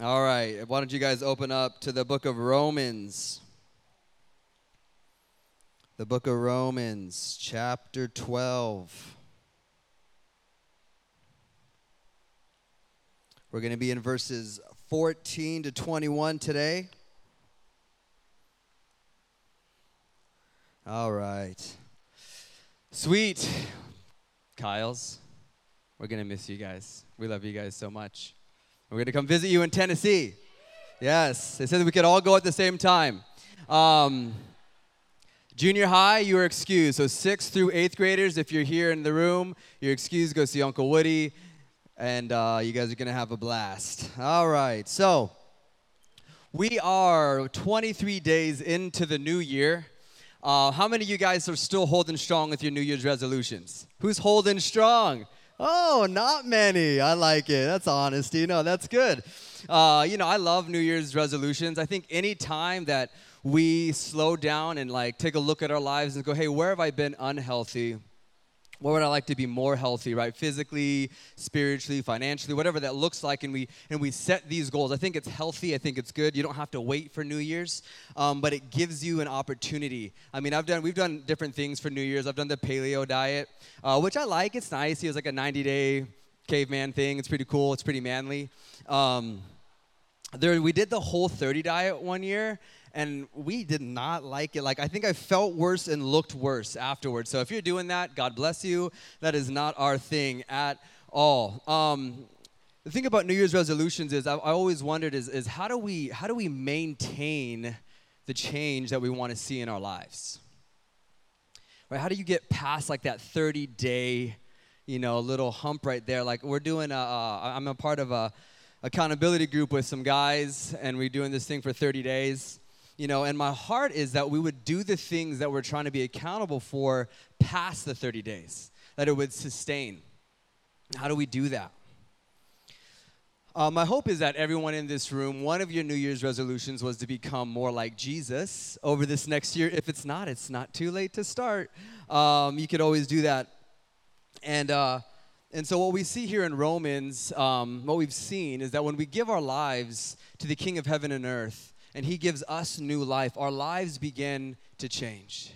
All right. Why don't you guys open up to the book of Romans? The book of Romans, chapter 12. We're going to be in verses 14 to 21 today. All right. Sweet. Kyles, we're going to miss you guys. We love you guys so much. We're going to come visit you in Tennessee. Yes, they said we could all go at the same time. Um, junior high, you are excused. So, sixth through eighth graders, if you're here in the room, you're excused. Go see Uncle Woody, and uh, you guys are going to have a blast. All right, so we are 23 days into the new year. Uh, how many of you guys are still holding strong with your New Year's resolutions? Who's holding strong? Oh, not many. I like it. That's honesty. No, that's good. Uh, you know, I love New Year's resolutions. I think any time that we slow down and like take a look at our lives and go, hey, where have I been unhealthy? Where would I like to be more healthy, right? Physically, spiritually, financially, whatever that looks like, and we and we set these goals. I think it's healthy. I think it's good. You don't have to wait for New Year's, um, but it gives you an opportunity. I mean, I've done we've done different things for New Year's. I've done the paleo diet, uh, which I like. It's nice. It was like a 90 day caveman thing. It's pretty cool. It's pretty manly. Um, there, we did the whole 30 diet one year and we did not like it. Like, I think I felt worse and looked worse afterwards. So, if you're doing that, God bless you. That is not our thing at all. Um, the thing about New Year's resolutions is I, I always wondered is, is how do we how do we maintain the change that we want to see in our lives? Right? How do you get past like that 30 day, you know, little hump right there? Like we're doing a, uh, I'm a part of a accountability group with some guys, and we're doing this thing for 30 days you know, and my heart is that we would do the things that we're trying to be accountable for past the 30 days, that it would sustain. How do we do that? Uh, my hope is that everyone in this room, one of your New Year's resolutions was to become more like Jesus over this next year. If it's not, it's not too late to start. Um, you could always do that. And, uh, and so, what we see here in Romans, um, what we've seen is that when we give our lives to the King of heaven and earth, and He gives us new life, our lives begin to change.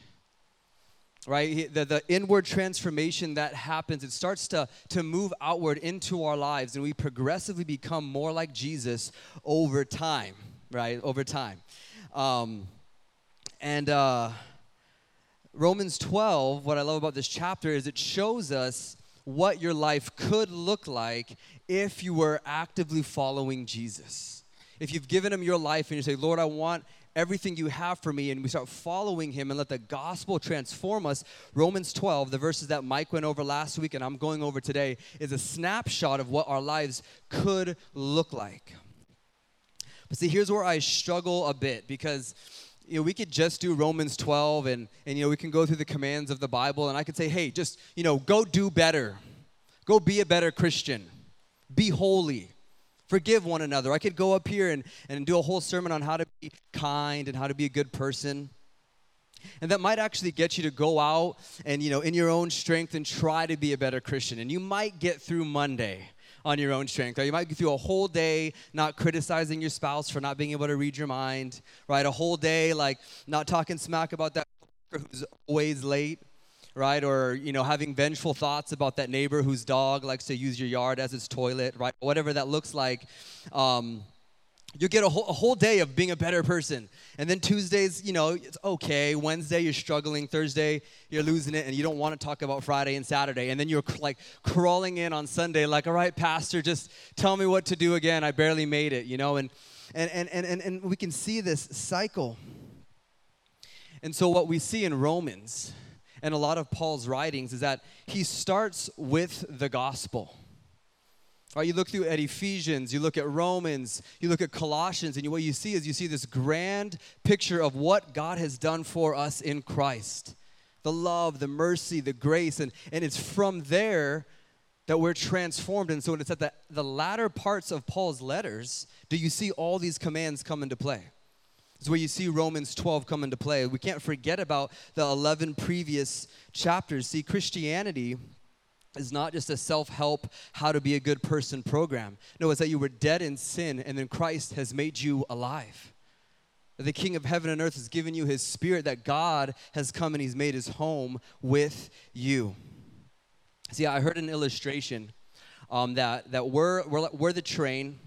Right? The, the inward transformation that happens, it starts to, to move outward into our lives, and we progressively become more like Jesus over time, right? Over time. Um, and uh, Romans 12, what I love about this chapter is it shows us what your life could look like if you were actively following Jesus if you've given him your life and you say, Lord, I want everything you have for me, and we start following him and let the gospel transform us, Romans 12, the verses that Mike went over last week and I'm going over today, is a snapshot of what our lives could look like. But see, here's where I struggle a bit because you know, we could just do Romans 12 and, and, you know, we can go through the commands of the Bible and I could say, hey, just, you know, go do better. Go be a better Christian. Be holy. Forgive one another. I could go up here and, and do a whole sermon on how to be kind and how to be a good person. And that might actually get you to go out and, you know, in your own strength and try to be a better Christian. And you might get through Monday on your own strength. Or you might get through a whole day not criticizing your spouse for not being able to read your mind, right? A whole day like not talking smack about that who's always late right? Or, you know, having vengeful thoughts about that neighbor whose dog likes to use your yard as its toilet, right? Whatever that looks like. Um, you get a whole, a whole day of being a better person. And then Tuesdays, you know, it's okay. Wednesday, you're struggling. Thursday, you're losing it, and you don't want to talk about Friday and Saturday. And then you're like crawling in on Sunday, like, all right, Pastor, just tell me what to do again. I barely made it, you know? And, and, and, and, and, and we can see this cycle. And so, what we see in Romans and a lot of Paul's writings is that he starts with the gospel. Right, you look through at Ephesians, you look at Romans, you look at Colossians, and what you see is you see this grand picture of what God has done for us in Christ. The love, the mercy, the grace, and, and it's from there that we're transformed. And so it's at the, the latter parts of Paul's letters, do you see all these commands come into play? Is where you see Romans 12 come into play. We can't forget about the 11 previous chapters. See, Christianity is not just a self help, how to be a good person program. No, it's that you were dead in sin and then Christ has made you alive. The King of heaven and earth has given you his spirit, that God has come and he's made his home with you. See, I heard an illustration um, that, that we're, we're, we're the train,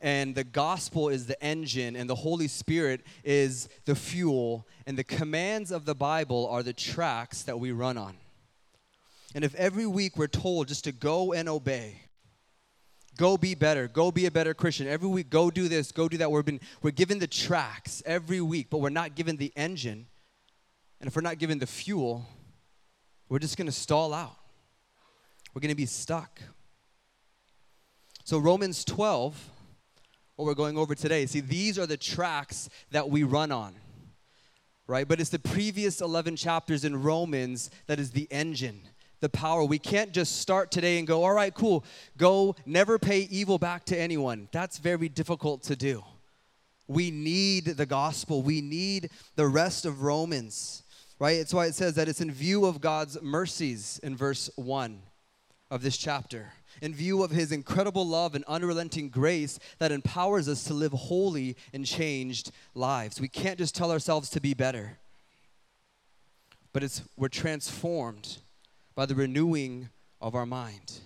and the gospel is the engine, and the Holy Spirit is the fuel, and the commands of the Bible are the tracks that we run on. And if every week we're told just to go and obey, go be better, go be a better Christian, every week go do this, go do that, we're, been, we're given the tracks every week, but we're not given the engine. And if we're not given the fuel, we're just going to stall out. We're going to be stuck. So, Romans 12, what we're going over today, see, these are the tracks that we run on, right? But it's the previous 11 chapters in Romans that is the engine the power. We can't just start today and go, all right, cool, go never pay evil back to anyone. That's very difficult to do. We need the gospel, we need the rest of Romans, right? It's why it says that it's in view of God's mercies in verse 1 of this chapter. In view of his incredible love and unrelenting grace that empowers us to live holy and changed lives. We can't just tell ourselves to be better, but it's we're transformed by the renewing of our mind.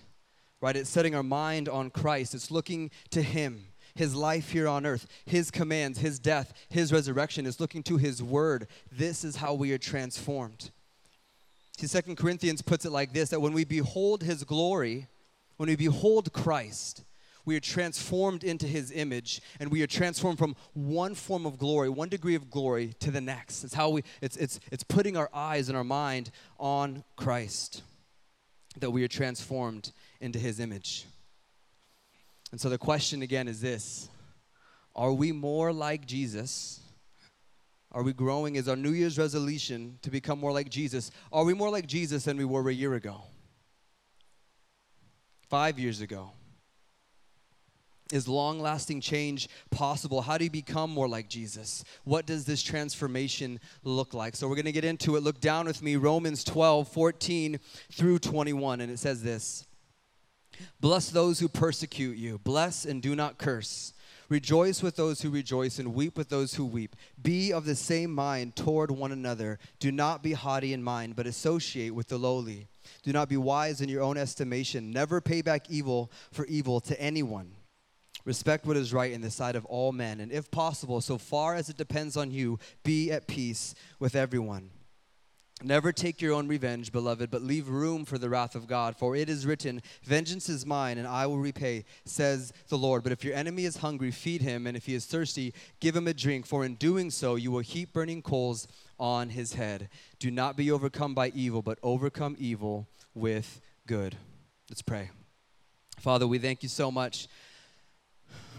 Right? It's setting our mind on Christ. It's looking to Him, His life here on earth, His commands, His death, His resurrection. It's looking to His word. This is how we are transformed. See, Second Corinthians puts it like this that when we behold His glory, when we behold Christ, we are transformed into his image and we are transformed from one form of glory one degree of glory to the next it's how we it's it's it's putting our eyes and our mind on christ that we are transformed into his image and so the question again is this are we more like jesus are we growing? Is our New Year's resolution to become more like Jesus? Are we more like Jesus than we were a year ago? Five years ago? Is long lasting change possible? How do you become more like Jesus? What does this transformation look like? So we're going to get into it. Look down with me, Romans 12, 14 through 21, and it says this Bless those who persecute you, bless and do not curse. Rejoice with those who rejoice and weep with those who weep. Be of the same mind toward one another. Do not be haughty in mind, but associate with the lowly. Do not be wise in your own estimation. Never pay back evil for evil to anyone Respect what is right in the sight of all men, and if possible, so far as it depends on you, be at peace with everyone. Never take your own revenge, beloved, but leave room for the wrath of God. For it is written, Vengeance is mine, and I will repay, says the Lord. But if your enemy is hungry, feed him, and if he is thirsty, give him a drink. For in doing so, you will heap burning coals on his head. Do not be overcome by evil, but overcome evil with good. Let's pray. Father, we thank you so much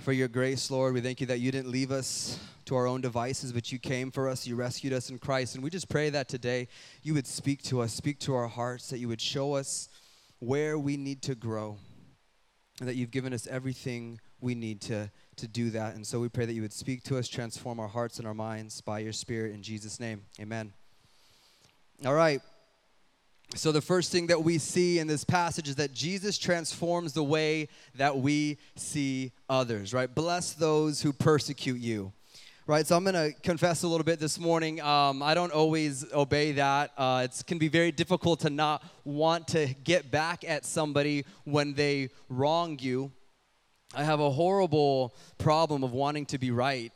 for your grace, Lord. We thank you that you didn't leave us to our own devices, but you came for us. You rescued us in Christ. And we just pray that today you would speak to us, speak to our hearts, that you would show us where we need to grow, and that you've given us everything we need to, to do that. And so we pray that you would speak to us, transform our hearts and our minds by your Spirit. In Jesus' name, amen. All right. So, the first thing that we see in this passage is that Jesus transforms the way that we see others, right? Bless those who persecute you, right? So, I'm going to confess a little bit this morning. Um, I don't always obey that. Uh, it can be very difficult to not want to get back at somebody when they wrong you. I have a horrible problem of wanting to be right.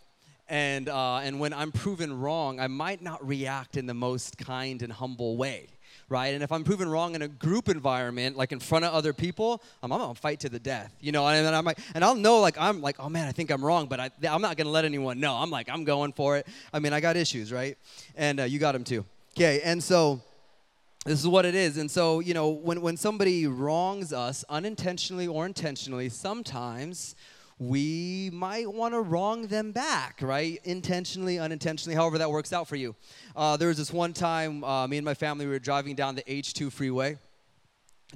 And, uh, and when I'm proven wrong, I might not react in the most kind and humble way right? And if I'm proven wrong in a group environment, like in front of other people, I'm, I'm gonna fight to the death, you know. And then I'm like, and I'll know, like, I'm like, oh man, I think I'm wrong, but I, I'm not gonna let anyone know. I'm like, I'm going for it. I mean, I got issues, right? And uh, you got them too. Okay, and so this is what it is. And so, you know, when, when somebody wrongs us unintentionally or intentionally, sometimes we might want to wrong them back, right? Intentionally, unintentionally, however that works out for you. Uh, there was this one time, uh, me and my family we were driving down the H2 freeway,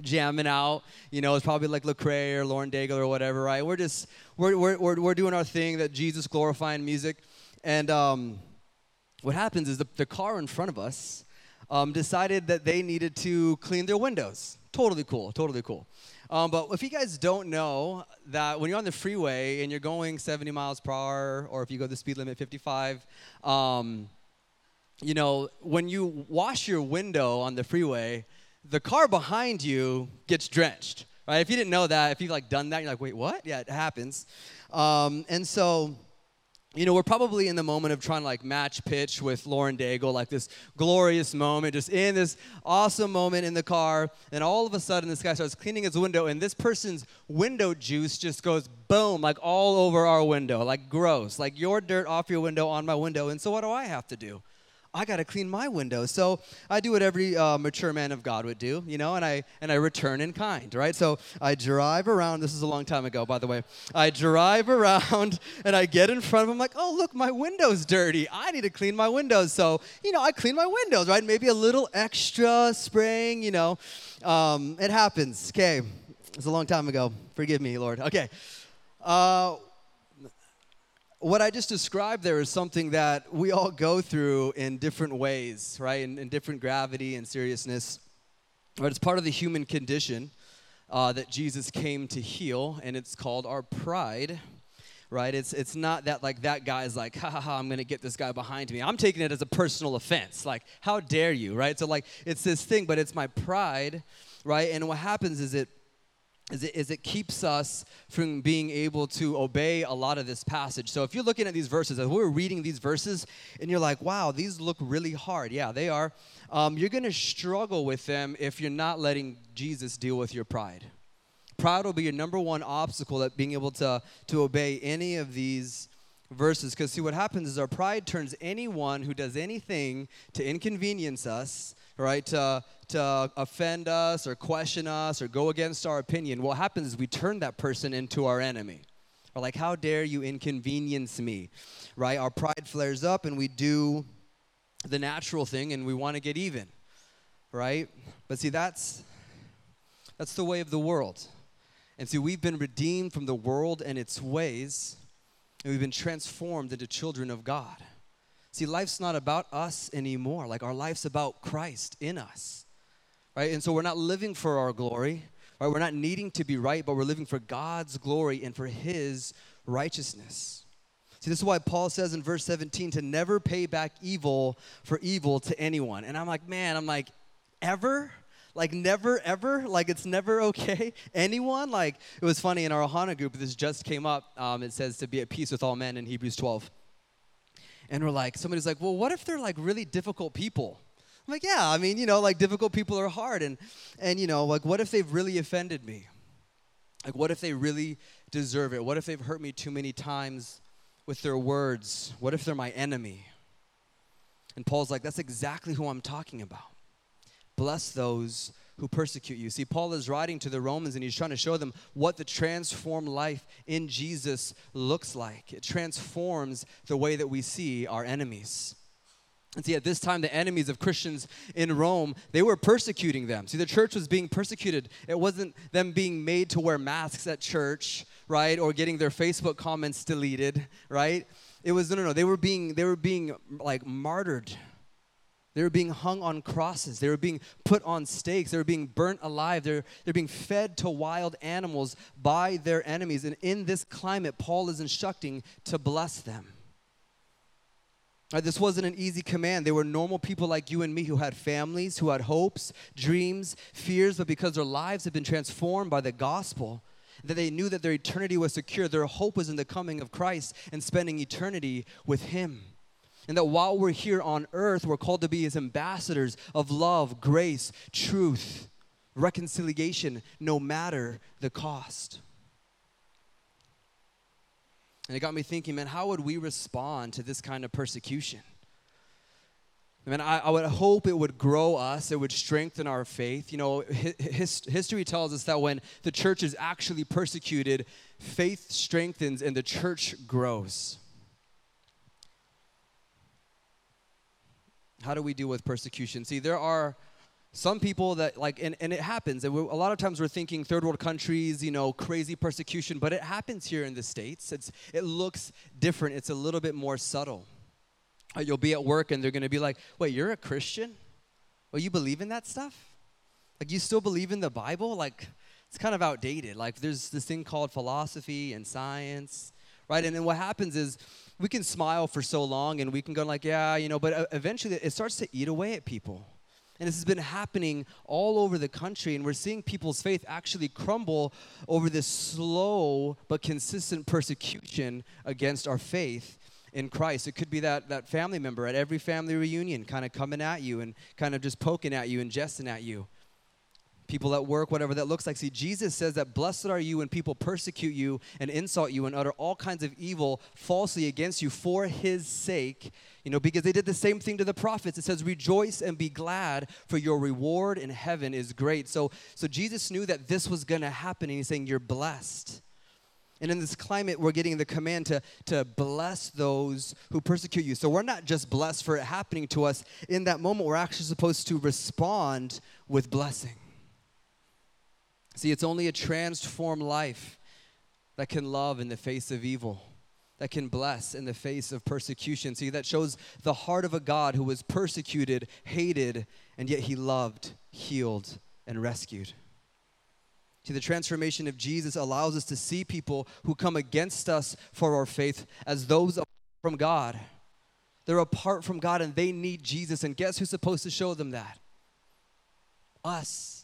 jamming out. You know, it's probably like Lecrae or Lauren Daigle or whatever, right? We're just, we're, we're, we're, we're doing our thing, that Jesus glorifying music. And um, what happens is the, the car in front of us um, decided that they needed to clean their windows totally cool, totally cool. Um, but if you guys don't know that when you're on the freeway and you're going 70 miles per hour, or if you go the speed limit 55, um, you know, when you wash your window on the freeway, the car behind you gets drenched, right? If you didn't know that, if you've like done that, you're like, wait, what? Yeah, it happens. Um, and so you know, we're probably in the moment of trying to like match pitch with Lauren Daigle, like this glorious moment, just in this awesome moment in the car. And all of a sudden, this guy starts cleaning his window, and this person's window juice just goes boom, like all over our window, like gross, like your dirt off your window on my window. And so, what do I have to do? I got to clean my windows. So I do what every uh, mature man of God would do, you know, and I and I return in kind, right? So I drive around. This is a long time ago, by the way. I drive around and I get in front of him, like, oh look, my window's dirty. I need to clean my windows. So you know, I clean my windows, right? Maybe a little extra spraying, you know. Um, it happens. Okay, it's a long time ago. Forgive me, Lord. Okay. Uh, what I just described there is something that we all go through in different ways, right? In, in different gravity and seriousness. But it's part of the human condition uh, that Jesus came to heal, and it's called our pride, right? It's, it's not that like that guy's like, ha ha ha, I'm gonna get this guy behind me. I'm taking it as a personal offense. Like, how dare you, right? So, like, it's this thing, but it's my pride, right? And what happens is it is it, is it keeps us from being able to obey a lot of this passage. So if you're looking at these verses, as we're reading these verses, and you're like, wow, these look really hard. Yeah, they are. Um, you're going to struggle with them if you're not letting Jesus deal with your pride. Pride will be your number one obstacle at being able to, to obey any of these verses. Because see, what happens is our pride turns anyone who does anything to inconvenience us right, to, to offend us or question us or go against our opinion, what happens is we turn that person into our enemy. Or like, how dare you inconvenience me, right? Our pride flares up and we do the natural thing and we want to get even, right? But see, that's that's the way of the world. And see, we've been redeemed from the world and its ways, and we've been transformed into children of God. See, life's not about us anymore. Like our life's about Christ in us. Right? And so we're not living for our glory, right? We're not needing to be right, but we're living for God's glory and for his righteousness. See, this is why Paul says in verse 17 to never pay back evil for evil to anyone. And I'm like, man, I'm like, ever? Like never ever? Like it's never okay? Anyone? Like it was funny in our Ohana group, this just came up. Um, it says to be at peace with all men in Hebrews 12 and we're like, somebody's like, well, what if they're like really difficult people? I'm like, yeah, I mean, you know, like difficult people are hard. And, and you know, like, what if they've really offended me? Like, what if they really deserve it? What if they've hurt me too many times with their words? What if they're my enemy? And Paul's like, that's exactly who I'm talking about. Bless those who persecute you. See, Paul is writing to the Romans and he's trying to show them what the transformed life in Jesus looks like. It transforms the way that we see our enemies. And see, at this time, the enemies of Christians in Rome, they were persecuting them. See, the church was being persecuted. It wasn't them being made to wear masks at church, right? Or getting their Facebook comments deleted, right? It was, no, no, no. They were being, they were being like martyred they were being hung on crosses. They were being put on stakes. They were being burnt alive. They're, they're being fed to wild animals by their enemies. And in this climate, Paul is instructing to bless them. Right, this wasn't an easy command. They were normal people like you and me who had families, who had hopes, dreams, fears, but because their lives had been transformed by the gospel, that they knew that their eternity was secure, their hope was in the coming of Christ and spending eternity with Him. And that while we're here on earth, we're called to be his ambassadors of love, grace, truth, reconciliation, no matter the cost. And it got me thinking, man, how would we respond to this kind of persecution? I mean, I, I, would hope it would grow us, it would strengthen our faith. You know, his, history tells us that when the church is actually persecuted, faith strengthens and the church grows. How do we deal with persecution? See, there are some people that like and, and it happens and a lot of times we're thinking third world countries you know crazy persecution but it happens here in the states it's it looks different it's a little bit more subtle uh, you'll be at work and they're going to be like wait you're a christian well you believe in that stuff Like, you still believe in the Bible? Like, it's kind of outdated. Like, there's this thing called philosophy and science, right? And then what happens is we can smile for so long and we can go, like, yeah, you know, but uh, eventually it starts to eat away at people. And this has been happening all over the country, and we're seeing people's faith actually crumble over this slow but consistent persecution against our faith in Christ. It could be that, that family member at every family reunion kind of coming at you and kind of just poking at you and jesting at you people at work, whatever that looks like. See, Jesus says that blessed are you when people persecute you and insult you and utter all kinds of evil falsely against you for his sake. You know, because they did the same thing to the prophets. It says, rejoice and be glad, for your reward in heaven is great. So, so Jesus knew that this was going to happen, and he's saying, You're blessed. And in this climate, we're getting the command to, to bless those who persecute you. So we're not just blessed for it happening to us. In that moment, we're actually supposed to respond with blessing. See, it's only a transformed life that can love in the face of evil, that can bless in the face of persecution. See, that shows the heart of a God who was persecuted, hated, and yet he loved, healed, and rescued. See, the transformation of Jesus allows us to see people who come against us for our faith as those from God. They're apart from God and they need Jesus. And guess who's supposed to show them that? Us.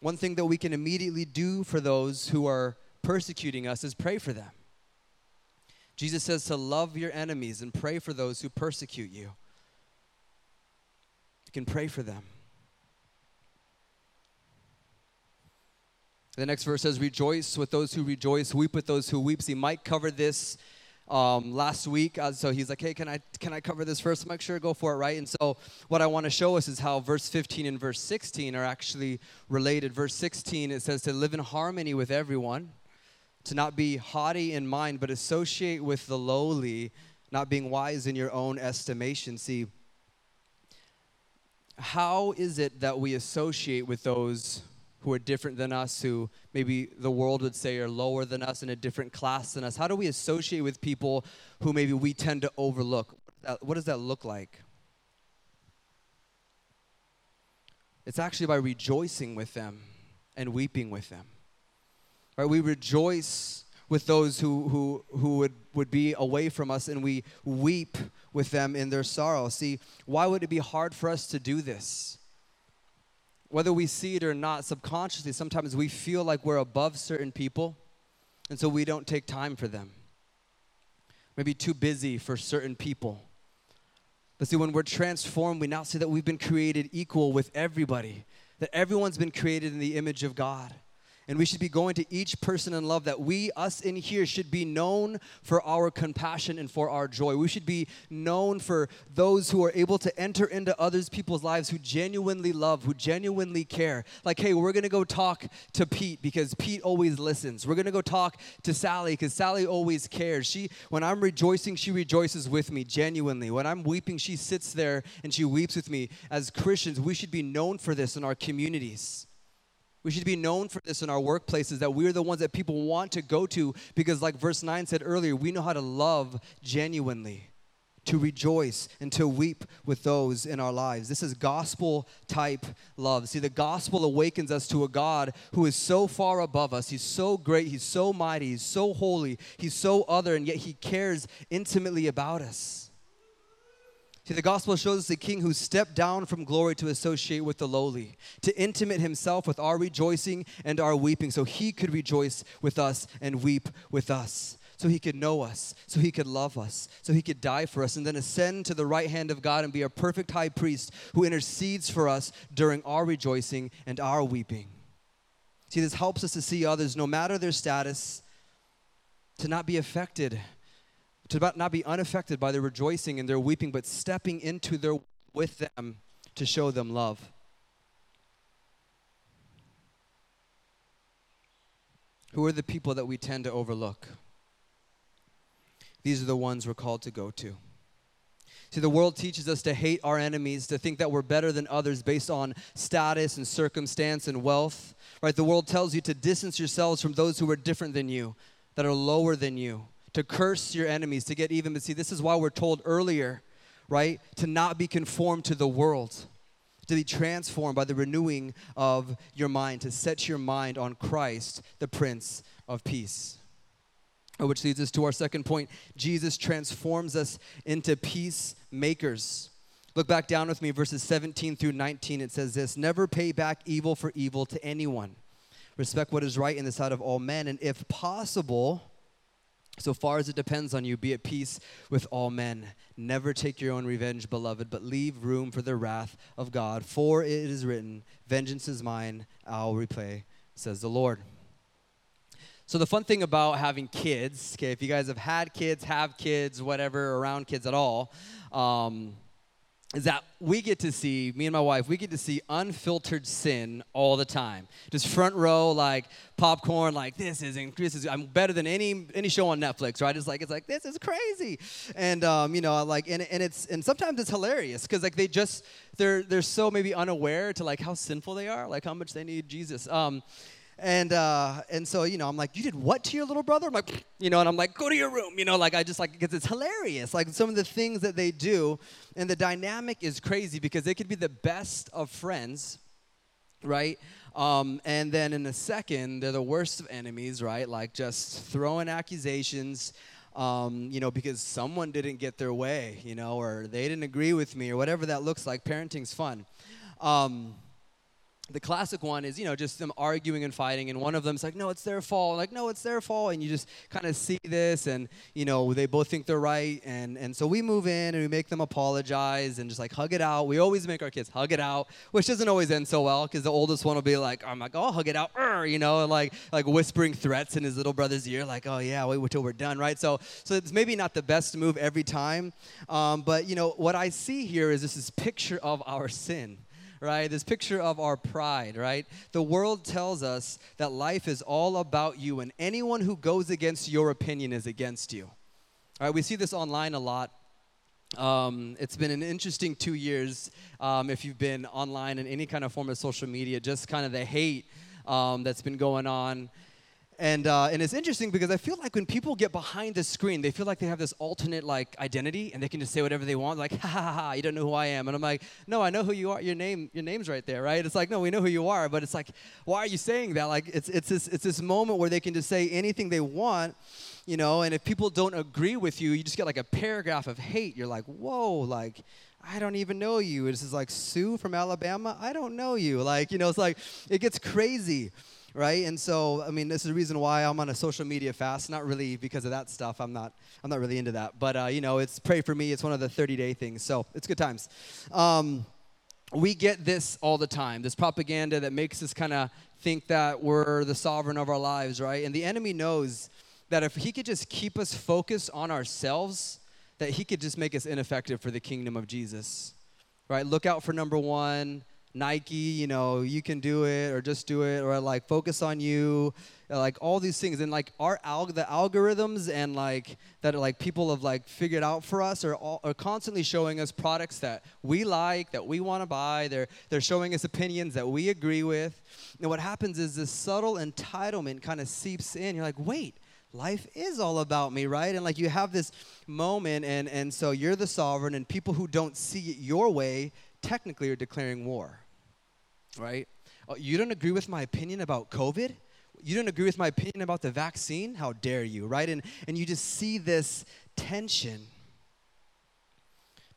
One thing that we can immediately do for those who are persecuting us is pray for them. Jesus says to love your enemies and pray for those who persecute you. You can pray for them. The next verse says, Rejoice with those who rejoice, weep with those who weep. See, Mike cover this um, last week. Uh, so he's like, hey, can I, can I cover this first? I'm like, sure, go for it, right? And so what I want to show us is how verse 15 and verse 16 are actually related. Verse 16, it says to live in harmony with everyone, to not be haughty in mind, but associate with the lowly, not being wise in your own estimation. See, how is it that we associate with those who are different than us, who maybe the world would say are lower than us in a different class than us? How do we associate with people who maybe we tend to overlook? What does that look like? It's actually by rejoicing with them and weeping with them. Right? We rejoice with those who, who, who would, would be away from us and we weep with them in their sorrow. See, why would it be hard for us to do this? Whether we see it or not, subconsciously, sometimes we feel like we're above certain people, and so we don't take time for them. Maybe too busy for certain people. But see, when we're transformed, we now see that we've been created equal with everybody, that everyone's been created in the image of God. And we should be going to each person in love that we, us in here, should be known for our compassion and for our joy. We should be known for those who are able to enter into others people's lives who genuinely love, who genuinely care. Like, hey, we're gonna go talk to Pete because Pete always listens. We're gonna go talk to Sally because Sally always cares. She, when I'm rejoicing, she rejoices with me genuinely. When I'm weeping, she sits there and she weeps with me. As Christians, we should be known for this in our communities. We should be known for this in our workplaces that we're the ones that people want to go to because, like verse 9 said earlier, we know how to love genuinely, to rejoice, and to weep with those in our lives. This is gospel type love. See, the gospel awakens us to a God who is so far above us. He's so great, He's so mighty, He's so holy, He's so other, and yet He cares intimately about us. See, the gospel shows us a king who stepped down from glory to associate with the lowly, to intimate himself with our rejoicing and our weeping, so he could rejoice with us and weep with us, so he could know us, so he could love us, so he could die for us, and then ascend to the right hand of God and be a perfect high priest who intercedes for us during our rejoicing and our weeping. See, this helps us to see others, no matter their status, to not be affected to not be unaffected by their rejoicing and their weeping, but stepping into their with them to show them love. Who are the people that we tend to overlook? These are the ones we're called to go to. See, the world teaches us to hate our enemies, to think that we're better than others based on status and circumstance and wealth. Right? The world tells you to distance yourselves from those who are different than you, that are lower than you to curse your enemies, to get even. But see, this is why we're told earlier, right, to not be conformed to the world, to be transformed by the renewing of your mind, to set your mind on Christ, the Prince of Peace. Which leads us to our second point Jesus transforms us into peacemakers. Look back down with me, verses 17 through 19. It says this Never pay back evil for evil to anyone. Respect what is right in the sight of all men, and if possible, so far as it depends on you, be at peace with all men. Never take your own revenge, beloved, but leave room for the wrath of God. For it is written, Vengeance is mine, I'll repay, says the Lord. So, the fun thing about having kids, okay, if you guys have had kids, have kids, whatever, around kids at all, um, is that we get to see me and my wife we get to see unfiltered sin all the time. Just front row like popcorn like this is this is i'm better than any any show on netflix right? It's like it's like this is crazy. And um, you know like and, and it's and sometimes it's hilarious because like they just they're they're so maybe unaware to like how sinful they are like how much they need jesus. Um, and uh, and so you know, I'm like, you did what to your little brother? I'm like, you know, and I'm like, go to your room, you know, like I just like because it's hilarious, like some of the things that they do, and the dynamic is crazy because they could be the best of friends, right? Um, and then in a second, they're the worst of enemies, right? Like just throwing accusations. Um, you know, because someone didn't get their way, you know, or they didn't agree with me, or whatever that looks like. Parenting's fun. Um, the classic one is you know just them arguing and fighting and one of them's like no it's their fault like no it's their fault and you just kind of see this and you know they both think they're right and and so we move in and we make them apologize and just like hug it out. We always make our kids hug it out which doesn't always end so well because the oldest one will be like i'm like oh hug it out you know like like whispering threats in his little brother's ear like oh yeah wait until we're done right? So so it's maybe not the best move every time um, but you know what i see here is this is picture of our sin right? This picture of our pride, right? The world tells us that life is all about you, and anyone who goes against your opinion is against you. All right, we see this online a lot. Um, it's been an interesting two years um, if you've been online in any kind of form of social media, just kind of the hate um, that's been going on. And, uh, and it's interesting because I feel like when people get behind the screen, they feel like they have this alternate like identity and they can just say whatever they want. Like, ha ha ha, you don't know who I am. And I'm like, no, I know who you are. Your name, your name's right there, right? It's like, no, we know who you are. But it's like, why are you saying that? Like, it's, it's, this, it's this moment where they can just say anything they want, you know, and if people don't agree with you, you just get like a paragraph of hate. You're like, whoa, like, I don't even know you. This is like Sue from Alabama. I don't know you. Like, you know, it's like, it gets crazy right? And so, I mean, this is the reason why I'm on a social media fast. Not really because of that stuff. I'm not. I'm not really into that. But uh, you know, it's pray for me. It's one of the 30 day things. So it's good times. Um, we get this all the time. This propaganda that makes us kind of think that we're the sovereign of our lives, right? And the enemy knows that if he could just keep us focused on ourselves, that he could just make us ineffective for the kingdom of Jesus. Right? Look out for number one Nike, you know, you can do it or just do it or like focus on you, like all these things. And like our alg- the algorithms and like that like people have like figured out for us are, all, are constantly showing us products that we like, that we want to buy. They're, they're showing us opinions that we agree with. And what happens is this subtle entitlement kind of seeps in. You're like, wait, life is all about me right and like you have this moment and and so you're the sovereign and people who don't see it your way technically are declaring war, right? Oh, you don't agree with my opinion about COVID? You don't agree with my opinion about the vaccine? How dare you, right? And, and you just see this tension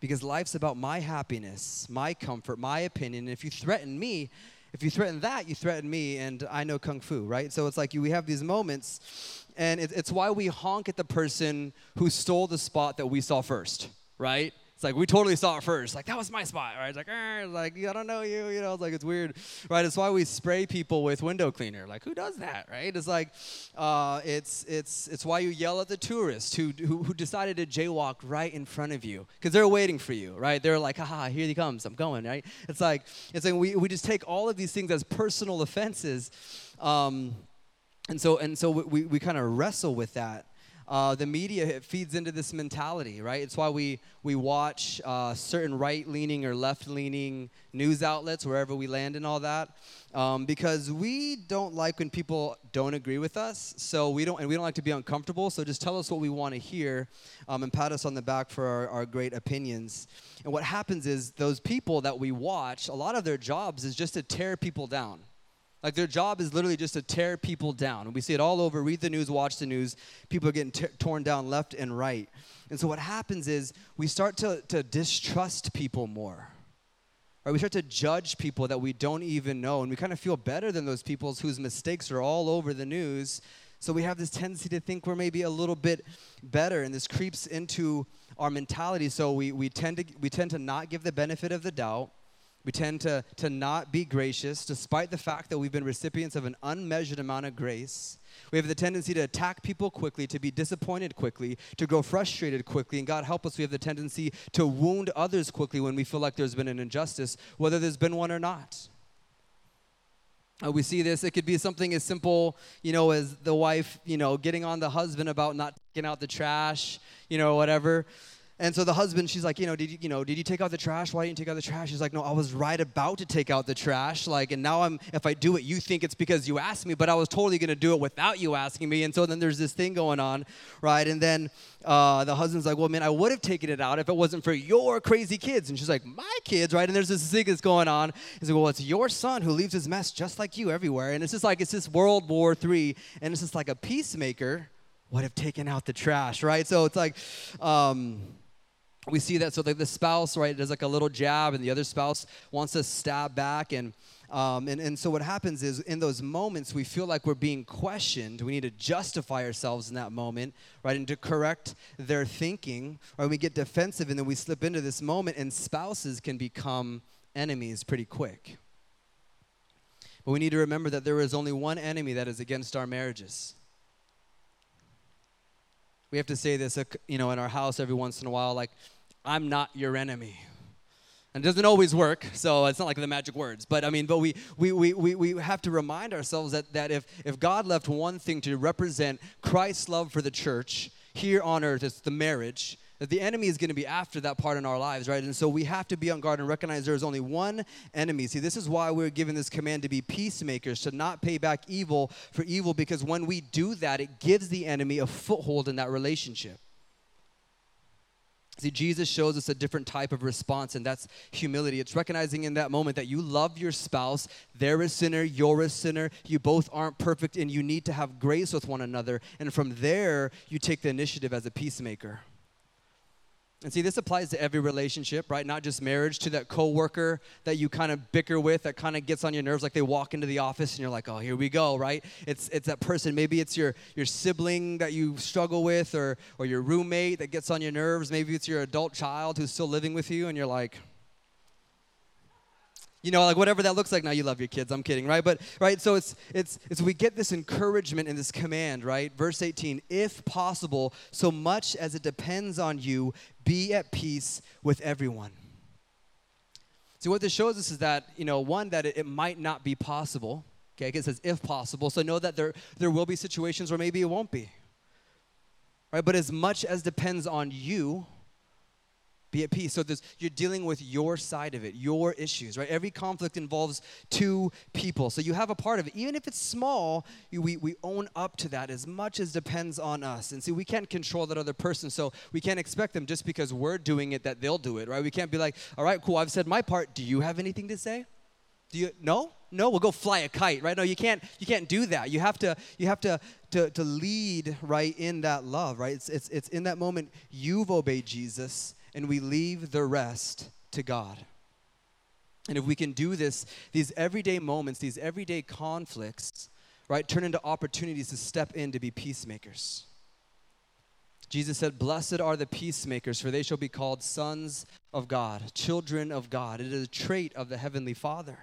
because life's about my happiness, my comfort, my opinion. And if you threaten me, if you threaten that, you threaten me, and I know kung fu, right? So it's like you, we have these moments, and it, it's why we honk at the person who stole the spot that we saw first, right? It's like we totally saw it first. Like that was my spot, right? It's like, like I don't know you, you know. It's like it's weird, right? It's why we spray people with window cleaner. Like who does that, right? It's like, uh, it's it's it's why you yell at the tourist who who, who decided to jaywalk right in front of you because they're waiting for you, right? They're like, haha, here he comes, I'm going, right? It's like it's like we we just take all of these things as personal offenses, um, and so and so we we kind of wrestle with that. Uh, the media feeds into this mentality, right? It's why we we watch uh, certain right-leaning or left-leaning news outlets wherever we land and all that, um, because we don't like when people don't agree with us. So we don't, and we don't like to be uncomfortable. So just tell us what we want to hear, um, and pat us on the back for our, our great opinions. And what happens is those people that we watch, a lot of their jobs is just to tear people down. Like their job is literally just to tear people down. And we see it all over. Read the news, watch the news. People are getting t- torn down left and right. And so what happens is we start to, to distrust people more. Right? We start to judge people that we don't even know. And we kind of feel better than those people whose mistakes are all over the news. So we have this tendency to think we're maybe a little bit better. And this creeps into our mentality. So we, we, tend, to, we tend to not give the benefit of the doubt we tend to, to not be gracious, despite the fact that we've been recipients of an unmeasured amount of grace. We have the tendency to attack people quickly, to be disappointed quickly, to grow frustrated quickly. And God help us, we have the tendency to wound others quickly when we feel like there's been an injustice, whether there's been one or not. Uh, we see this. It could be something as simple, you know, as the wife, you know, getting on the husband about not taking out the trash, you know, whatever. And so the husband, she's like, you know, did you, you know, did you take out the trash? Why didn't you take out the trash? She's like, no, I was right about to take out the trash. Like, and now I'm, if I do it, you think it's because you asked me, but I was totally going to do it without you asking me. And so then there's this thing going on, right? And then uh, the husband's like, well, man, I would have taken it out if it wasn't for your crazy kids. And she's like, my kids, right? And there's this thing that's going on. He's like, well, it's your son who leaves his mess just like you everywhere. And it's just like, it's this World War III, and it's just like a peacemaker would have taken out the trash, right? So it's like, um, we see that so like the spouse right does like a little jab and the other spouse wants to stab back and um, and, and so what happens is in those moments we feel like we're being questioned. We need to justify ourselves in that moment right and to correct their thinking or we get defensive and then we slip into this moment and spouses can become enemies pretty quick. But we need to remember that there is only one enemy that is against our marriages. We have to say this, uh, you know, in our house every once in a while, like, I'm not your enemy. And it doesn't always work, so it's not like the magic words. But I mean, but we, we, we, we, we have to remind ourselves that, that if, if God left one thing to represent Christ's love for the church here on earth, it's the marriage, that the enemy is going to be after that part in our lives, right? And so we have to be on guard and recognize there is only one enemy. See, this is why we're given this command to be peacemakers, to not pay back evil for evil, because when we do that, it gives the enemy a foothold in that relationship. See, Jesus shows us a different type of response, and that's humility. It's recognizing in that moment that you love your spouse, they're a sinner, you're a sinner, you both aren't perfect, and you need to have grace with one another. And from there, you take the initiative as a peacemaker. And see, this applies to every relationship, right? Not just marriage, to that coworker that you kind of bicker with, that kind of gets on your nerves, like they walk into the office and you're like, oh, here we go, right? It's it's that person. Maybe it's your your sibling that you struggle with, or or your roommate that gets on your nerves. Maybe it's your adult child who's still living with you, and you're like, you know like whatever that looks like. Now you love your kids. I'm kidding right? But right so it's it's it's we get this encouragement and this command right? Verse 18 if possible so much as it depends on you be at peace with everyone. So what this shows us is that you know one that it, it might not be possible okay? It says if possible so know that there there will be situations where maybe it won't be right? But as much as depends on you be at peace. So you're dealing with your side of it, your issues, right? Every conflict involves two people. So you have a part of it. Even if it's small, we, we own up to that as much as depends on us. And see, we can't control that other person. So we can't expect them just because we're doing it that they'll do it, right? We can't be like, all right, cool, I've said my part. Do you have anything to say? Do you no? No, we'll go fly a kite, right? No, you can't you can't do that. You have to you have to to, to lead right in that love, right? It's, it's it's in that moment you've obeyed Jesus and we leave the rest to God. And if we can do this, these everyday moments, these everyday conflicts, right, turn into opportunities to step in to be peacemakers. Jesus said, Blessed are the peacemakers, for they shall be called sons of God, children of God. It is a trait of the Heavenly Father.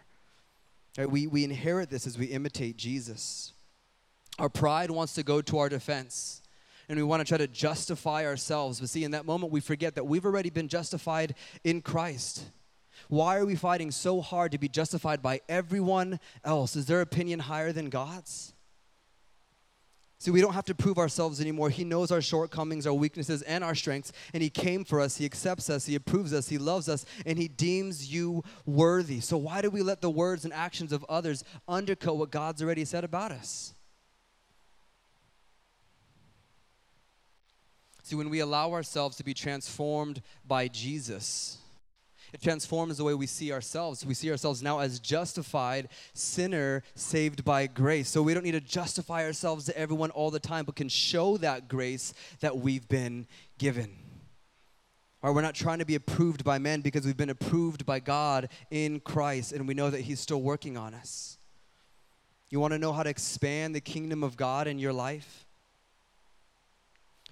Right, we, we inherit this as we imitate Jesus. Our pride wants to go to our defense and we want to try to justify ourselves. But see, in that moment, we forget that we've already been justified in Christ. Why are we fighting so hard to be justified by everyone else? Is their opinion higher than God's? See, we don't have to prove ourselves anymore. He knows our shortcomings, our weaknesses, and our strengths, and He came for us. He accepts us, He approves us, He loves us, and He deems you worthy. So, why do we let the words and actions of others undercut what God's already said about us? See, when we allow ourselves to be transformed by Jesus, it transforms the way we see ourselves. We see ourselves now as justified sinner saved by grace. So we don't need to justify ourselves to everyone all the time, but can show that grace that we've been given. Or we're not trying to be approved by men because we've been approved by God in Christ and we know that He's still working on us. You want to know how to expand the kingdom of God in your life?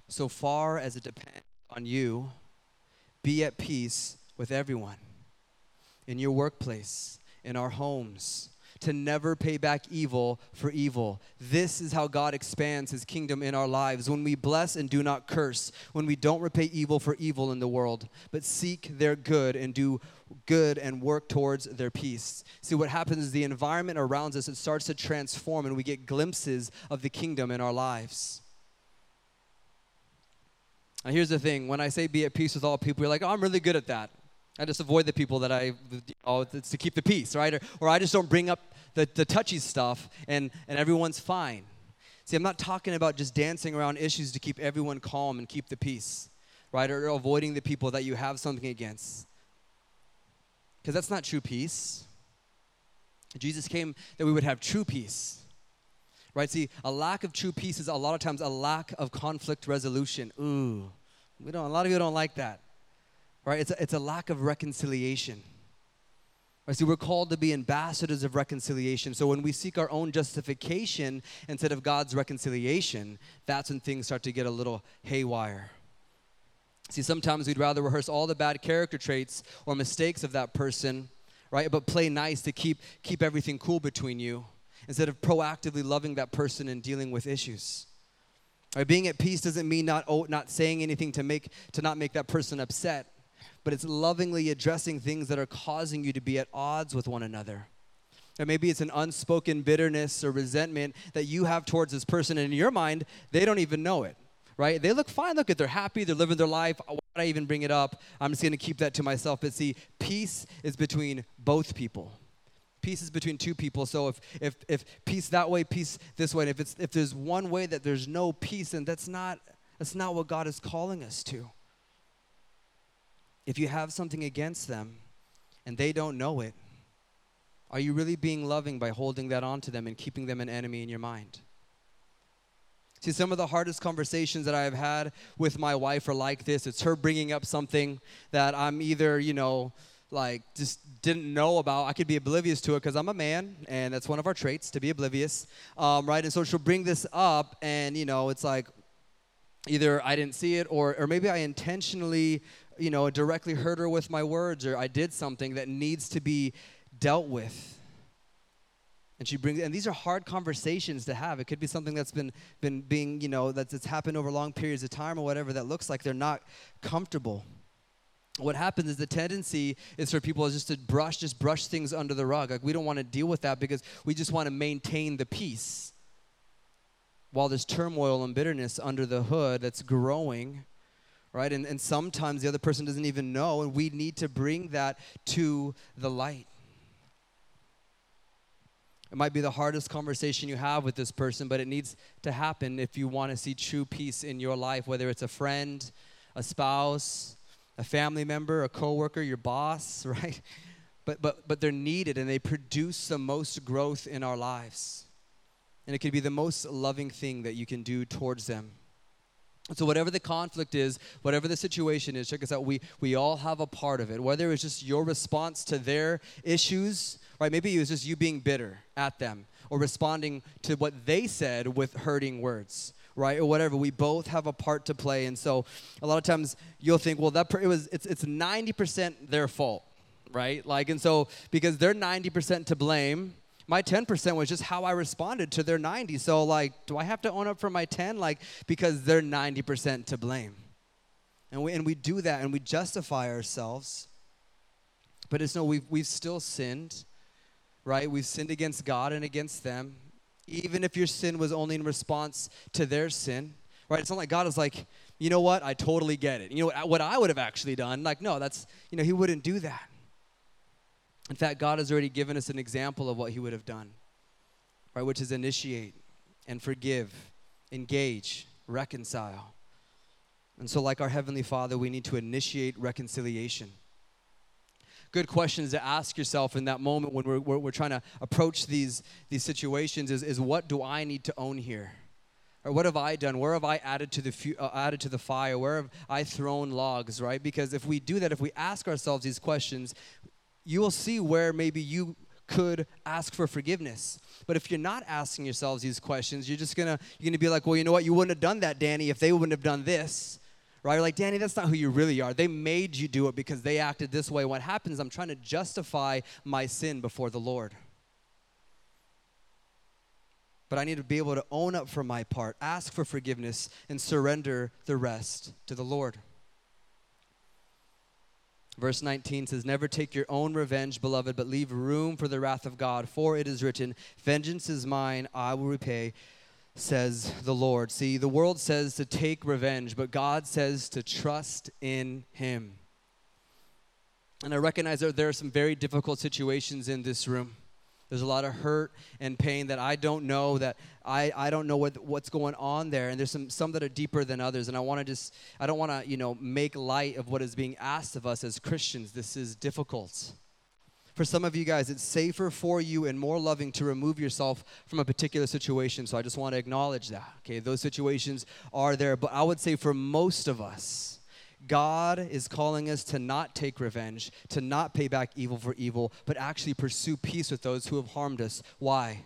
So far as it depends on you, be at peace with everyone in your workplace, in our homes, to never pay back evil for evil. This is how God expands his kingdom in our lives. When we bless and do not curse, when we don't repay evil for evil in the world, but seek their good and do good and work towards their peace. See, what happens is the environment around us, it starts to transform and we get glimpses of the kingdom in our lives. Now, here's the thing when I say be at peace with all people, you're like, oh, I'm really good at that. I just avoid the people that I, oh, it's to keep the peace, right? Or, or I just don't bring up the, the touchy stuff and, and everyone's fine. See, I'm not talking about just dancing around issues to keep everyone calm and keep the peace, right? Or avoiding the people that you have something against. Because that's not true peace. Jesus came that we would have true peace. Right? See, a lack of true peace is a lot of times a lack of conflict resolution. Ooh. We don't a lot of you don't like that right? It's a, it's a lack of reconciliation. Right, see, we're called to be ambassadors of reconciliation. So when we seek our own justification instead of God's reconciliation, that's when things start to get a little haywire. See, sometimes we'd rather rehearse all the bad character traits or mistakes of that person, right? But play nice to keep keep everything cool between you instead of proactively loving that person and dealing with issues. Right, being at peace doesn't mean not oh, not saying anything to make to not make that person upset but it's lovingly addressing things that are causing you to be at odds with one another. Or maybe it's an unspoken bitterness or resentment that you have towards this person, and in your mind, they don't even know it, right? They look fine, look at they're happy, they're living their life. Why would I even bring it up? I'm just gonna keep that to myself. But see, peace is between both people. Peace is between two people. So if if if peace that way, peace this way, and if it's if there's one way that there's no peace, then that's not that's not what God is calling us to if you have something against them and they don't know it, are you really being loving by holding that on to them and keeping them an enemy in your mind? See, some of the hardest conversations that I have had with my wife are like this. It's her bringing up something that I'm either, you know, like just didn't know about. I could be oblivious to it because I'm a man, and that's one of our traits to be oblivious, um, right? And so she'll bring this up, and you know, it's like either I didn't see it, or or maybe I intentionally you know, directly hurt her with my words or I did something that needs to be dealt with. And she brings, and these are hard conversations to have. It could be something that's been, been being, you know, that's, that's happened over long periods of time or whatever that looks like they're not comfortable. What happens is the tendency is for people is just to brush, just brush things under the rug. Like we don't want to deal with that because we just want to maintain the peace. While there's turmoil and bitterness under the hood that's growing, right? And, and sometimes the other person doesn't even know, and we need to bring that to the light. It might be the hardest conversation you have with this person, but it needs to happen if you want to see true peace in your life, whether it's a friend, a spouse, a family member, a coworker, your boss, right? But, but, but they're needed and they produce the most growth in our lives. And it could be the most loving thing that you can do towards them. So, whatever the conflict is, whatever the situation is, check us out. We, we all have a part of it. Whether it's just your response to their issues, right? Maybe it was just you being bitter at them or responding to what they said with hurting words, right? Or whatever. We both have a part to play. And so, a lot of times you'll think, well, that per- it was, it's, it's 90% their fault, right? Like, and so because they're 90% to blame, my 10% was just how I responded to their 90. So like, do I have to own up for my 10? Like, because they're 90% to blame. And we, and we do that and we justify ourselves. But it's no, we've, we've still sinned, right? We've sinned against God and against them. Even if your sin was only in response to their sin, right? It's not like God is like, you know what, I totally get it. You know what, I would have actually done? Like, no, that's, you know, He wouldn't do that. In fact, God has already given us an example of what He would have done, right? Which is initiate and forgive, engage, reconcile. And so, like our Heavenly Father, we need to initiate reconciliation. Good questions to ask yourself in that moment when we're, we're, we're trying to approach these, these situations is, is what do I need to own here? Or what have I done? Where have I added to the fu- uh, added to the fire? Where have I thrown logs? Right? Because if we do that, if we ask ourselves these questions, you will see where maybe you could ask for forgiveness. But if you're not asking yourselves these questions, you're just gonna you're gonna be like, well, you know what? You wouldn't have done that, Danny, if they wouldn't have done this. Right? You're like, Danny, that's not who you really are. They made you do it because they acted this way. What happens, I'm trying to justify my sin before the Lord. But I need to be able to own up for my part, ask for forgiveness, and surrender the rest to the Lord. Verse 19 says, Never take your own revenge, beloved, but leave room for the wrath of God, for it is written, Vengeance is mine, I will repay, says the Lord. See, the world says to take revenge, but God says to trust in Him. And I recognize that there are some very difficult situations in this room. There's a lot of hurt and pain that I don't know that I, I don't know what, what's going on there. And there's some, some that are deeper than others. And I want to just, I don't want to, you know, make light of what is being asked of us as Christians. This is difficult. For some of you guys, it's safer for you and more loving to remove yourself from a particular situation. So I just want to acknowledge that. Okay, those situations are there. But I would say for most of us, God is calling us to not take revenge, to not pay back evil for evil, but actually pursue peace with those who have harmed us. Why?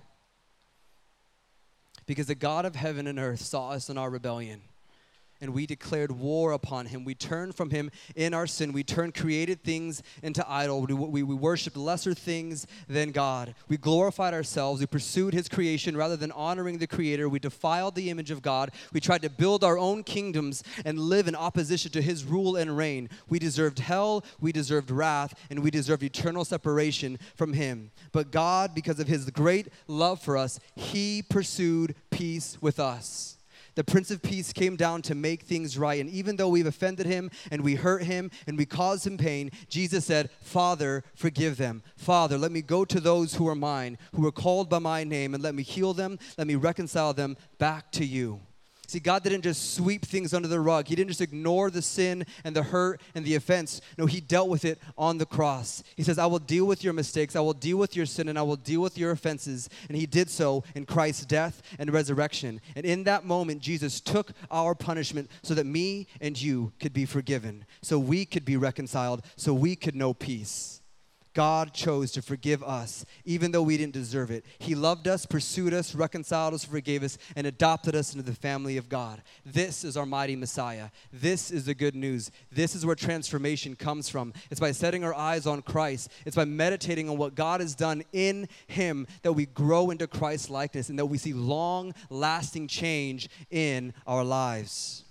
Because the God of heaven and earth saw us in our rebellion and we declared war upon him. We turned from him in our sin. We turned created things into idol. We, we, we worshiped lesser things than God. We glorified ourselves. We pursued his creation rather than honoring the creator. We defiled the image of God. We tried to build our own kingdoms and live in opposition to his rule and reign. We deserved hell, we deserved wrath, and we deserved eternal separation from him. But God, because of his great love for us, he pursued peace with us. The Prince of Peace came down to make things right. And even though we've offended him and we hurt him and we caused him pain, Jesus said, Father, forgive them. Father, let me go to those who are mine, who are called by my name, and let me heal them, let me reconcile them back to you. See, God didn't just sweep things under the rug. He didn't just ignore the sin and the hurt and the offense. No, He dealt with it on the cross. He says, I will deal with your mistakes, I will deal with your sin, and I will deal with your offenses. And He did so in Christ's death and resurrection. And in that moment, Jesus took our punishment so that me and you could be forgiven, so we could be reconciled, so we could know peace. God chose to forgive us, even though we didn't deserve it. He loved us, pursued us, reconciled us, forgave us, and adopted us into the family of God. This is our mighty Messiah. This is the good news. This is where transformation comes from. It's by setting our eyes on Christ, it's by meditating on what God has done in Him that we grow into Christ's likeness and that we see long lasting change in our lives.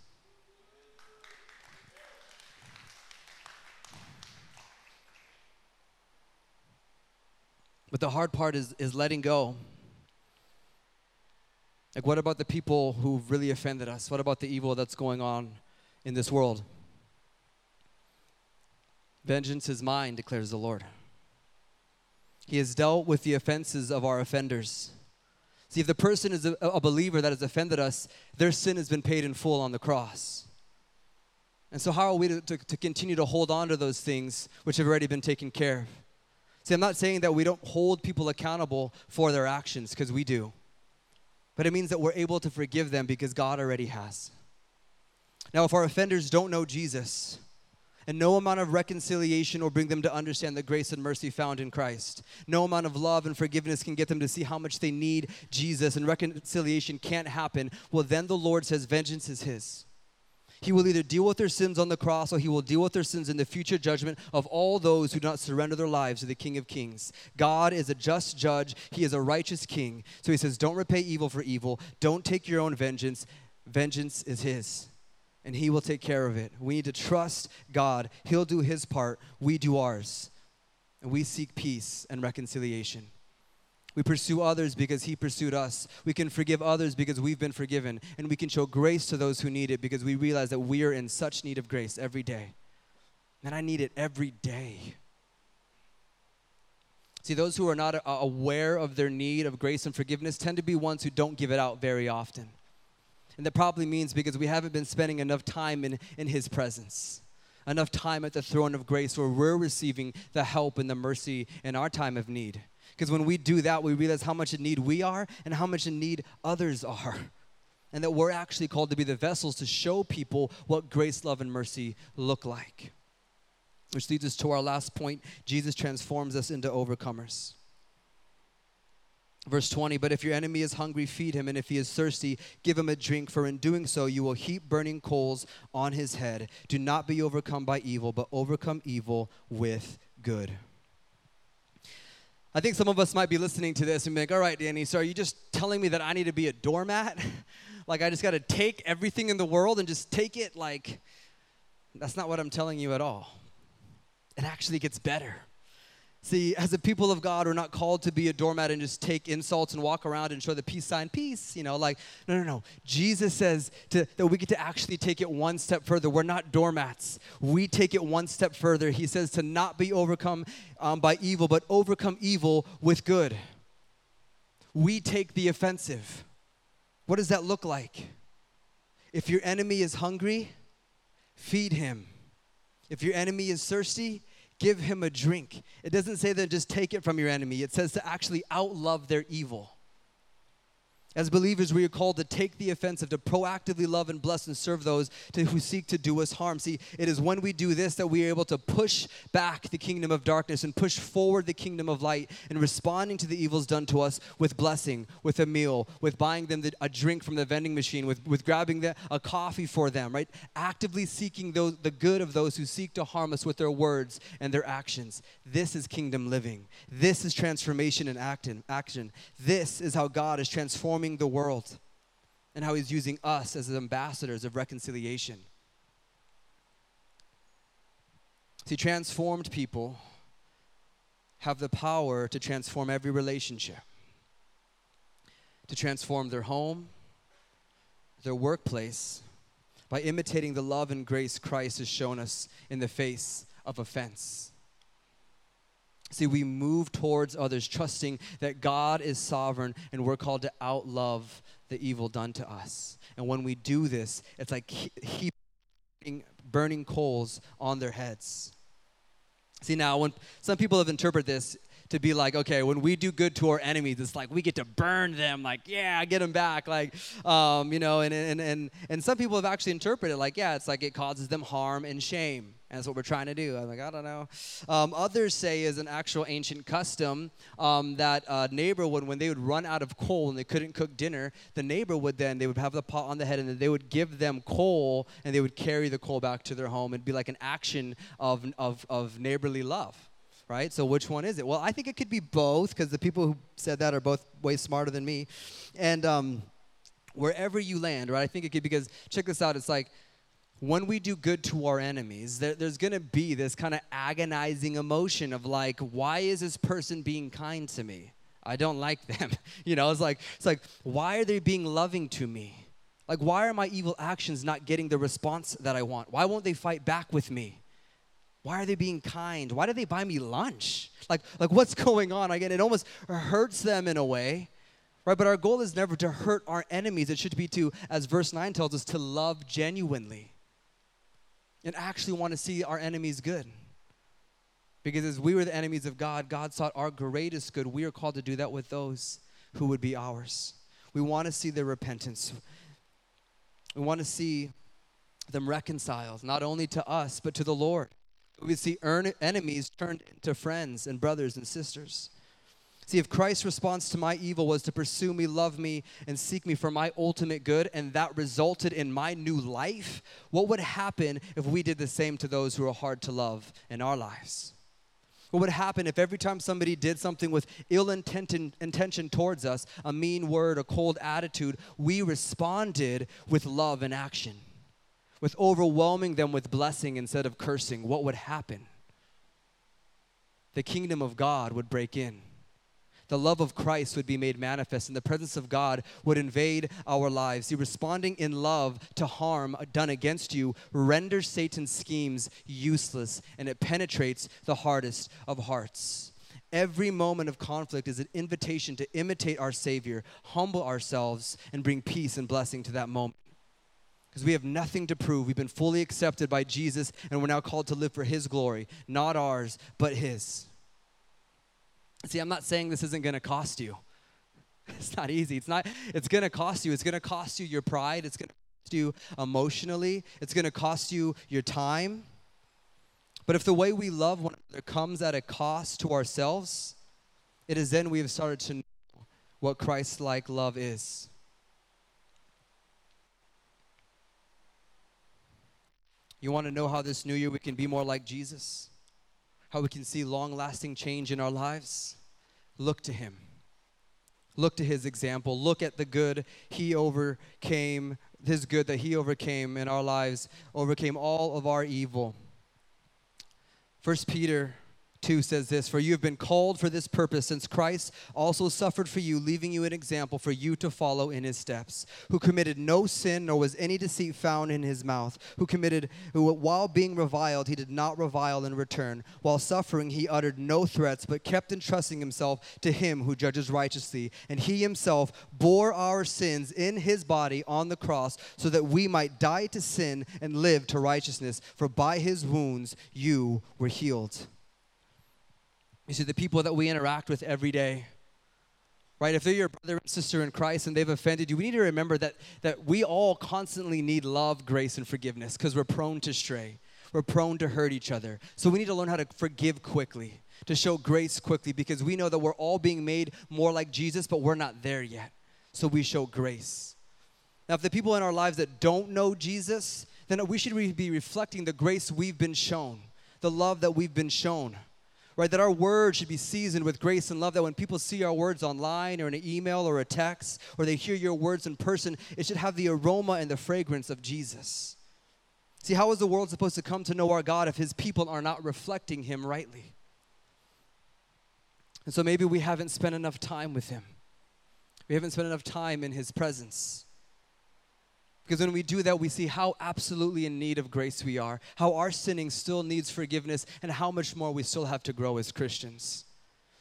But the hard part is, is letting go. Like, what about the people who've really offended us? What about the evil that's going on in this world? Vengeance is mine, declares the Lord. He has dealt with the offenses of our offenders. See, if the person is a, a, believer that has offended us, their sin has been paid in full on the cross. And so, how are we to, to, to continue to hold on to those things which have already been taken care of? See, I'm not saying that we don't hold people accountable for their actions, because we do. But it means that we're able to forgive them because God already has. Now, if our offenders don't know Jesus, and no amount of reconciliation will bring them to understand the grace and mercy found in Christ. No amount of love and forgiveness can get them to see how much they need Jesus, and reconciliation can't happen. Well, then the Lord says, Vengeance is His. He will either deal with their sins on the cross or he will deal with their sins in the future judgment of all those who do not surrender their lives to the King of Kings. God is a just judge, he is a righteous king. So he says, Don't repay evil for evil, don't take your own vengeance. Vengeance is his and He will take care of it. We need to trust God. He'll do His part, we do ours. And we seek peace and reconciliation. We pursue others because He pursued us. We can forgive others because we've been forgiven. And we can show grace to those who need it because we realize that we are in such need of grace every day. And I need it every day. See, those who are not aware of their need of grace and forgiveness tend to be ones who don't give it out very often. And that probably means because we haven't been spending enough time in, in His presence, enough time at the throne of grace where we're receiving the help and the mercy in our time of need. Because when we do that, we realize how much in need we are and how much in need others are. And that we're actually called to be the vessels to show people what grace, love, and mercy look like. Which leads us to our last point Jesus transforms us into overcomers. Verse 20, but if your enemy is hungry, feed him, and if he is thirsty, give him a drink, for in doing so you will heap burning coals on his head. Do not be overcome by evil, but overcome evil with good. I think some of us might be listening to this and be like, all right, Danny, so are you just telling me that I need to be a doormat? like I just got to take everything in the world and just take it? Like, that's not what I'm telling you at all. It actually gets better. See, as a people of God, we're not called to be a doormat and just take insults and walk around and show the peace sign, peace. You know, like, no, no, no. Jesus says to, that we get to actually take it one step further. We're not doormats. We take it one step further. He says to not be overcome um, by evil, but overcome evil with good. We take the offensive. What does that look like? If your enemy is hungry, feed him. If your enemy is thirsty, give him a drink. It doesn't say that just take it from your enemy, it says to actually outlove their evil. As believers, we are called to take the offensive, to proactively love and bless and serve those to, who seek to do us harm. See, it is when we do this that we are able to push back the kingdom of darkness and push forward the kingdom of light and responding to the evils done to us with blessing, with a meal, with buying them the, a drink from the vending machine, with, with grabbing the, a coffee for them, right? Actively seeking those, the good of those who seek to harm us with their words and their actions. This is kingdom living. This is transformation in action. This is how God is transforming the world and how he's using us as ambassadors of reconciliation. See, transformed people have the power to transform every relationship, to transform their home, their workplace, by imitating the love and grace Christ has shown us in the face of offense. See, we move towards others, trusting that God is sovereign and we're called to outlove the evil done to us. And when we do this, it's like heaping burning coals on their heads. See, now, when some people have interpreted this to be like, okay, when we do good to our enemies, it's like we get to burn them, like, yeah, get them back, like, um, you know, and, and, and, and some people have actually interpreted like, yeah, it's like it causes them harm and shame. And that's what we're trying to do. I'm like, I don't know. Um, others say is an actual ancient custom um, that a neighbor would, when they would run out of coal and they couldn't cook dinner, the neighbor would then, they would have the pot on the head and then they would give them coal and they would carry the coal back to their home. It'd be like an action of, of, of neighborly love right? So which one is it? Well, I think it could be both because the people who said that are both way smarter than me. And um, wherever you land, right? I think it could because check this out. It's like when we do good to our enemies, there, there's going to be this kind of agonizing emotion of like, why is this person being kind to me? I don't like them. you know, it's like it's like why are they being loving to me? Like why are my evil actions not getting the response that I want? Why won't they fight back with me? Why are they being kind? Why do they buy me lunch? Like like what's going on? Again, it almost hurts them in a way. Right? But our goal is never to hurt our enemies. It should be to as verse 9 tells us to love genuinely and actually want to see our enemies good. Because as we were the enemies of God, God sought our greatest good. We are called to do that with those who would be ours. We want to see their repentance. We want to see them reconciled, not only to us, but to the Lord. We see enemies turned into friends and brothers and sisters. See, if Christ's response to my evil was to pursue me, love me, and seek me for my ultimate good, and that resulted in my new life, what would happen if we did the same to those who are hard to love in our lives? What would happen if every time somebody did something with ill intention, intention towards us, a mean word, a cold attitude, we responded with love and action, with overwhelming them with blessing instead of cursing? What would happen? The kingdom of God would break in the love of Christ would be made manifest and the presence of God would invade our lives. See, responding in love to harm done against you renders Satan's schemes useless and it penetrates the hardest of hearts. Every moment of conflict is an invitation to imitate our Savior, humble ourselves, and bring peace and blessing to that moment. Because we have nothing to prove. We've been fully accepted by Jesus, and we're now called to live for His glory, not ours, but His. See, I'm not saying this isn't going to cost you. It's not easy. It's not it's going to cost you. It's going to cost you your pride. It's going to cost you emotionally. It's going to cost you your time. But if the way we love one another comes at a cost to ourselves, it is then we have started to know what Christ-like love is. You want to know how this new year we can be more like Jesus? How we can see long lasting change in our lives? Look to Him. Look to His example. Look at the good He overcame, His good that He overcame in our lives, overcame all of our evil. First Peter 2 says this For you have been called for this purpose, since Christ also suffered for you, leaving you an example for you to follow in his steps, who committed no sin, nor was any deceit found in his mouth, who committed, who while being reviled, he did not revile in return. While suffering, he uttered no threats, but kept entrusting himself to him who judges righteously. And he himself bore our sins in his body on the cross, so that we might die to sin and live to righteousness. For by his wounds you were healed. You see, the people that we interact with every day, right? If they're your brother and sister in Christ and they've offended you, we need to remember that, that we all constantly need love, grace, and forgiveness because we're prone to stray. We're prone to hurt each other. So we need to learn how to forgive quickly, to show grace quickly because we know that we're all being made more like Jesus, but we're not there yet. So we show grace. Now, if the people in our lives that don't know Jesus, then we should be reflecting the grace we've been shown, the love that we've been shown right? That our words should be seasoned with grace and love. That when people see our words online or in an email or a text, or they hear your words in person, it should have the aroma and the fragrance of Jesus. See, how is the world supposed to come to know our God if his people are not reflecting him rightly? And so maybe we haven't spent enough time with him. We haven't spent enough time in his presence. Because when we do that, we see how absolutely in need of grace we are, how our sinning still needs forgiveness, and how much more we still have to grow as Christians.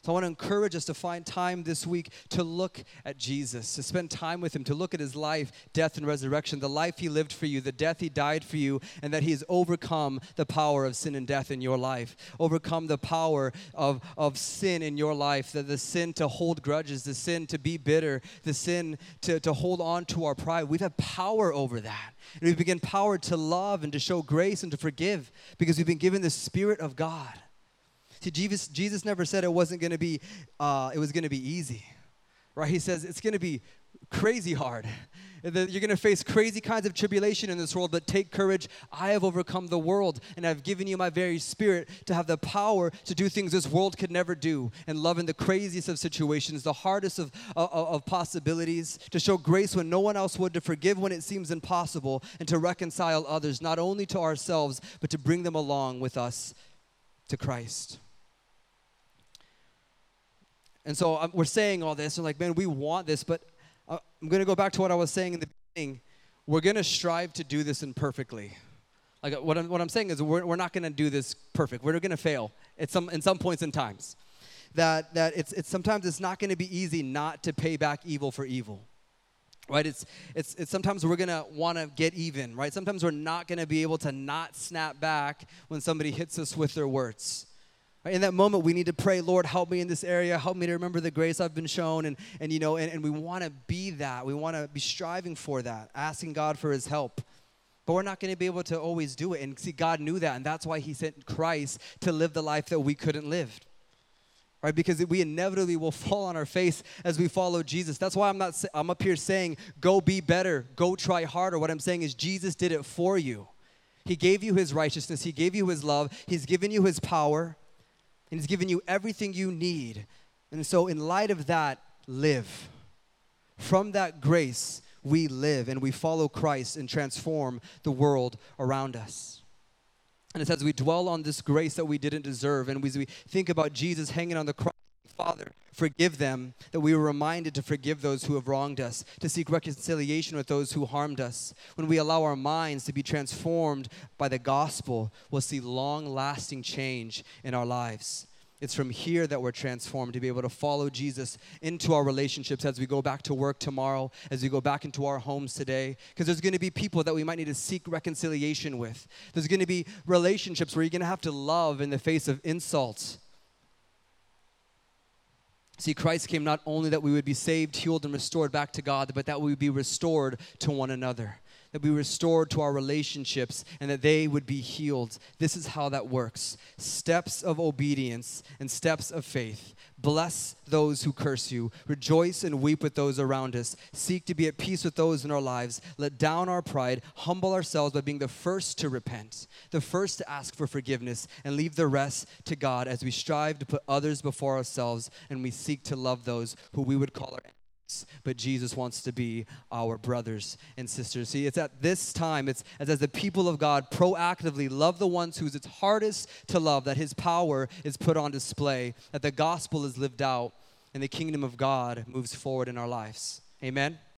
So I want to encourage us to find time this week to look at Jesus, to spend time with him, to look at his life, death, and resurrection, the life he lived for you, the death he died for you, and that he has overcome the power of sin and death in your life, overcome the power of, of sin in your life, the, the sin to hold grudges, the sin to be bitter, the sin to, to hold on to our pride. We've had power over that. And we've been empowered to love and to show grace and to forgive because we've been given the Spirit of God. See, Jesus, Jesus never said it wasn't going to be, uh, it was going to be easy, right? He says it's going to be crazy hard. You're going to face crazy kinds of tribulation in this world, but take courage. I have overcome the world, and I've given you my very spirit to have the power to do things this world could never do, and love in the craziest of situations, the hardest of, of, of possibilities, to show grace when no one else would, to forgive when it seems impossible, and to reconcile others, not only to ourselves, but to bring them along with us to Christ. And so um, we're saying all this, and like, man, we want this, but uh, I'm going to go back to what I was saying in the beginning. We're going to strive to do this imperfectly. Like, what I'm, what I'm saying is, we're, we're not going to do this perfect. We're going to fail at some, in some points in times. That, that it's, it's sometimes it's not going to be easy not to pay back evil for evil right it's, it's, it's sometimes we're gonna want to get even right sometimes we're not gonna be able to not snap back when somebody hits us with their words in that moment, we need to pray, Lord, help me in this area. Help me to remember the grace I've been shown. And, and you know, and, and we want to be that. We want to be striving for that, asking God for his help. But we're not going to be able to always do it. And see, God knew that. And that's why he sent Christ to live the life that we couldn't live. Right? Because we inevitably will fall on our face as we follow Jesus. That's why I'm not I'm up here saying go be better, go try harder. What I'm saying is Jesus did it for you. He gave you his righteousness, he gave you his love, he's given you his power and He's given you everything you need. And so, in light of that, live. From that grace, we live and we follow Christ and transform the world around us. And it says we dwell on this grace that we didn't deserve, and we, we think about Jesus hanging on the cross Father, forgive them, that we were reminded to forgive those who have wronged us, to seek reconciliation with those who harmed us. When we allow our minds to be transformed by the gospel, we'll see long lasting change in our lives. It's from here that we're transformed to be able to follow Jesus into our relationships as we go back to work tomorrow, as we go back into our homes today. Because there's going to be people that we might need to seek reconciliation with. There's going to be relationships where you're going to have to love in the face of insults. See, Christ came not only that we would be saved, healed, and restored back to God, but that we would be restored to one another that we restored to our relationships and that they would be healed. This is how that works steps of obedience and steps of faith. Bless those who curse you. Rejoice and weep with those around us. Seek to be at peace with those in our lives. Let down our pride. Humble ourselves by being the first to repent, the first to ask for forgiveness, and leave the rest to God as we strive to put others before ourselves and we seek to love those who we would call our enemies but Jesus wants to be our brothers and sisters. See, it's at this time, it's as, as the people of God proactively love the ones who's it's hardest to love, that his power is put on display, that the gospel is lived out, and the kingdom of God moves forward in our lives. Amen.